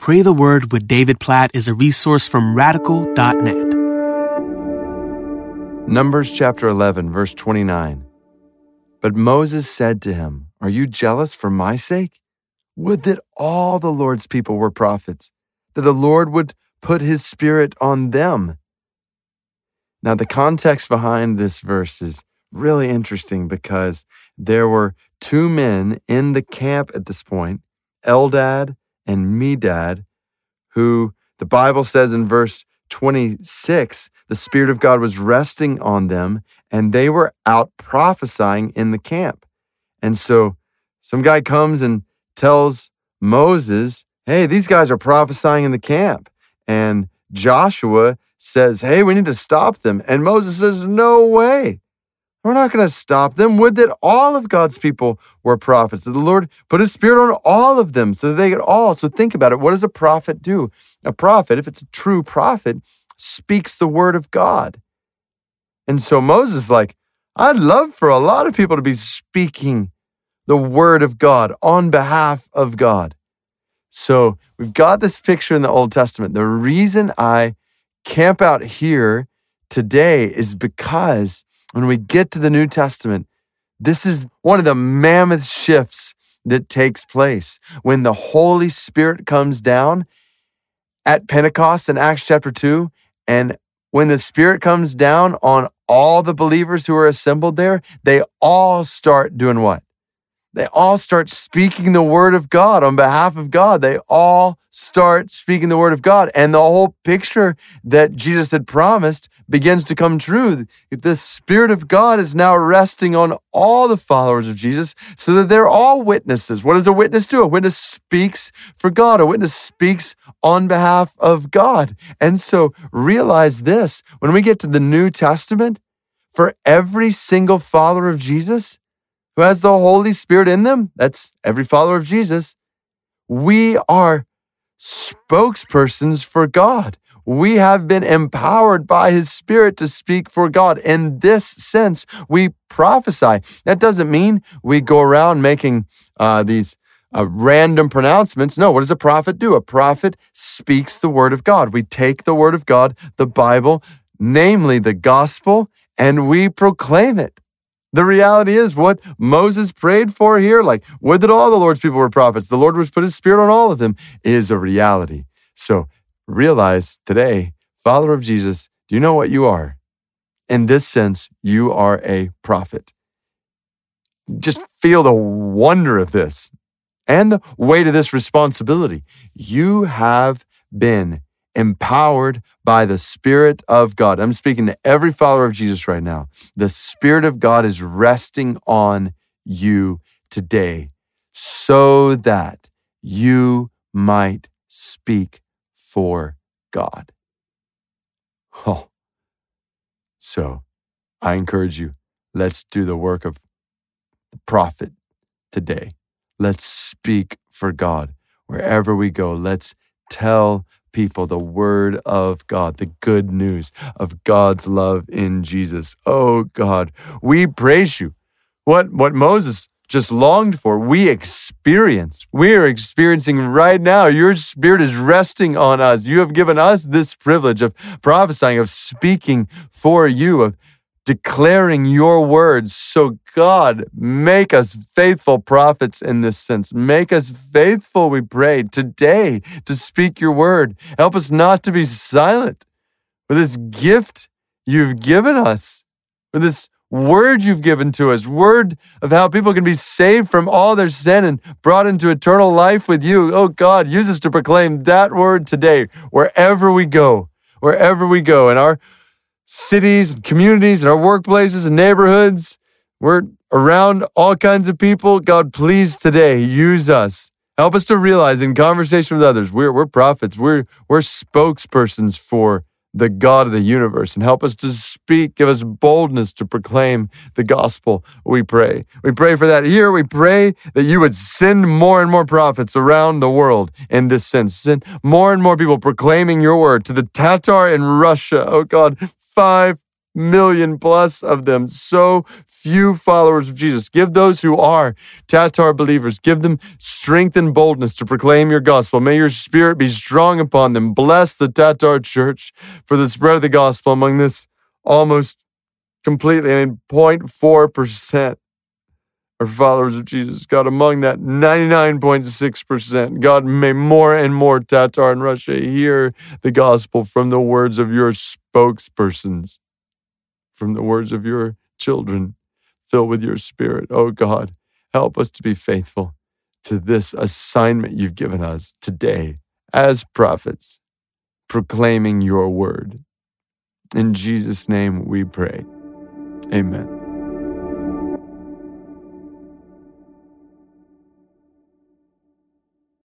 Pray the Word with David Platt is a resource from radical.net. Numbers chapter 11, verse 29. But Moses said to him, Are you jealous for my sake? Would that all the Lord's people were prophets, that the Lord would put his spirit on them. Now, the context behind this verse is really interesting because there were two men in the camp at this point, Eldad and Medad, who the Bible says in verse 26, the Spirit of God was resting on them and they were out prophesying in the camp. And so some guy comes and tells Moses, Hey, these guys are prophesying in the camp. And Joshua says, Hey, we need to stop them. And Moses says, No way. We're not going to stop them. Would that all of God's people were prophets, that the Lord put his spirit on all of them so that they could all. So think about it. What does a prophet do? A prophet, if it's a true prophet, speaks the word of God. And so Moses like, I'd love for a lot of people to be speaking the word of God on behalf of God. So we've got this picture in the Old Testament. The reason I camp out here today is because when we get to the New Testament, this is one of the mammoth shifts that takes place when the Holy Spirit comes down at Pentecost in Acts chapter 2. And when the Spirit comes down on all the believers who are assembled there, they all start doing what? They all start speaking the word of God on behalf of God. They all start speaking the word of God. And the whole picture that Jesus had promised begins to come true. The Spirit of God is now resting on all the followers of Jesus so that they're all witnesses. What does a witness do? A witness speaks for God. A witness speaks on behalf of God. And so realize this when we get to the New Testament, for every single follower of Jesus, who has the Holy Spirit in them, that's every follower of Jesus, we are spokespersons for God. We have been empowered by His Spirit to speak for God. In this sense, we prophesy. That doesn't mean we go around making uh, these uh, random pronouncements. No, what does a prophet do? A prophet speaks the word of God. We take the word of God, the Bible, namely the gospel, and we proclaim it. The reality is what Moses prayed for here, like, would that all the Lord's people were prophets, the Lord would put his spirit on all of them, is a reality. So realize today, follower of Jesus, do you know what you are? In this sense, you are a prophet. Just feel the wonder of this and the weight of this responsibility. You have been empowered by the Spirit of God. I'm speaking to every follower of Jesus right now. The Spirit of God is resting on you today so that you might speak for God. Oh. So I encourage you, let's do the work of the prophet today. Let's speak for God wherever we go. Let's tell people the word of God, the good news of God's love in Jesus. Oh God, we praise you. What, what Moses just longed for, we experience. We are experiencing right now. Your spirit is resting on us. You have given us this privilege of prophesying, of speaking for you, of declaring your words. So, God, make us faithful prophets in this sense. Make us faithful, we pray, today to speak your word. Help us not to be silent for this gift you've given us, for this word you've given to us, word of how people can be saved from all their sin and brought into eternal life with you. Oh, God, use us to proclaim that word today, wherever we go, wherever we go. And our cities and communities and our workplaces and neighborhoods. We're around all kinds of people. God, please today use us. Help us to realize in conversation with others, we're, we're prophets. We're, we're spokespersons for the God of the universe and help us to speak. Give us boldness to proclaim the gospel, we pray. We pray for that here. We pray that you would send more and more prophets around the world in this sense. Send more and more people proclaiming your word to the Tatar in Russia. Oh God, five million plus of them, so few followers of Jesus. Give those who are Tatar believers, give them strength and boldness to proclaim your gospel. May your spirit be strong upon them. Bless the Tatar church for the spread of the gospel among this almost completely, I mean, 0.4% are followers of Jesus. God, among that 99.6%, God, may more and more Tatar in Russia hear the gospel from the words of your spokespersons from the words of your children, filled with your spirit. Oh God, help us to be faithful to this assignment you've given us today as prophets, proclaiming your word. In Jesus' name we pray. Amen.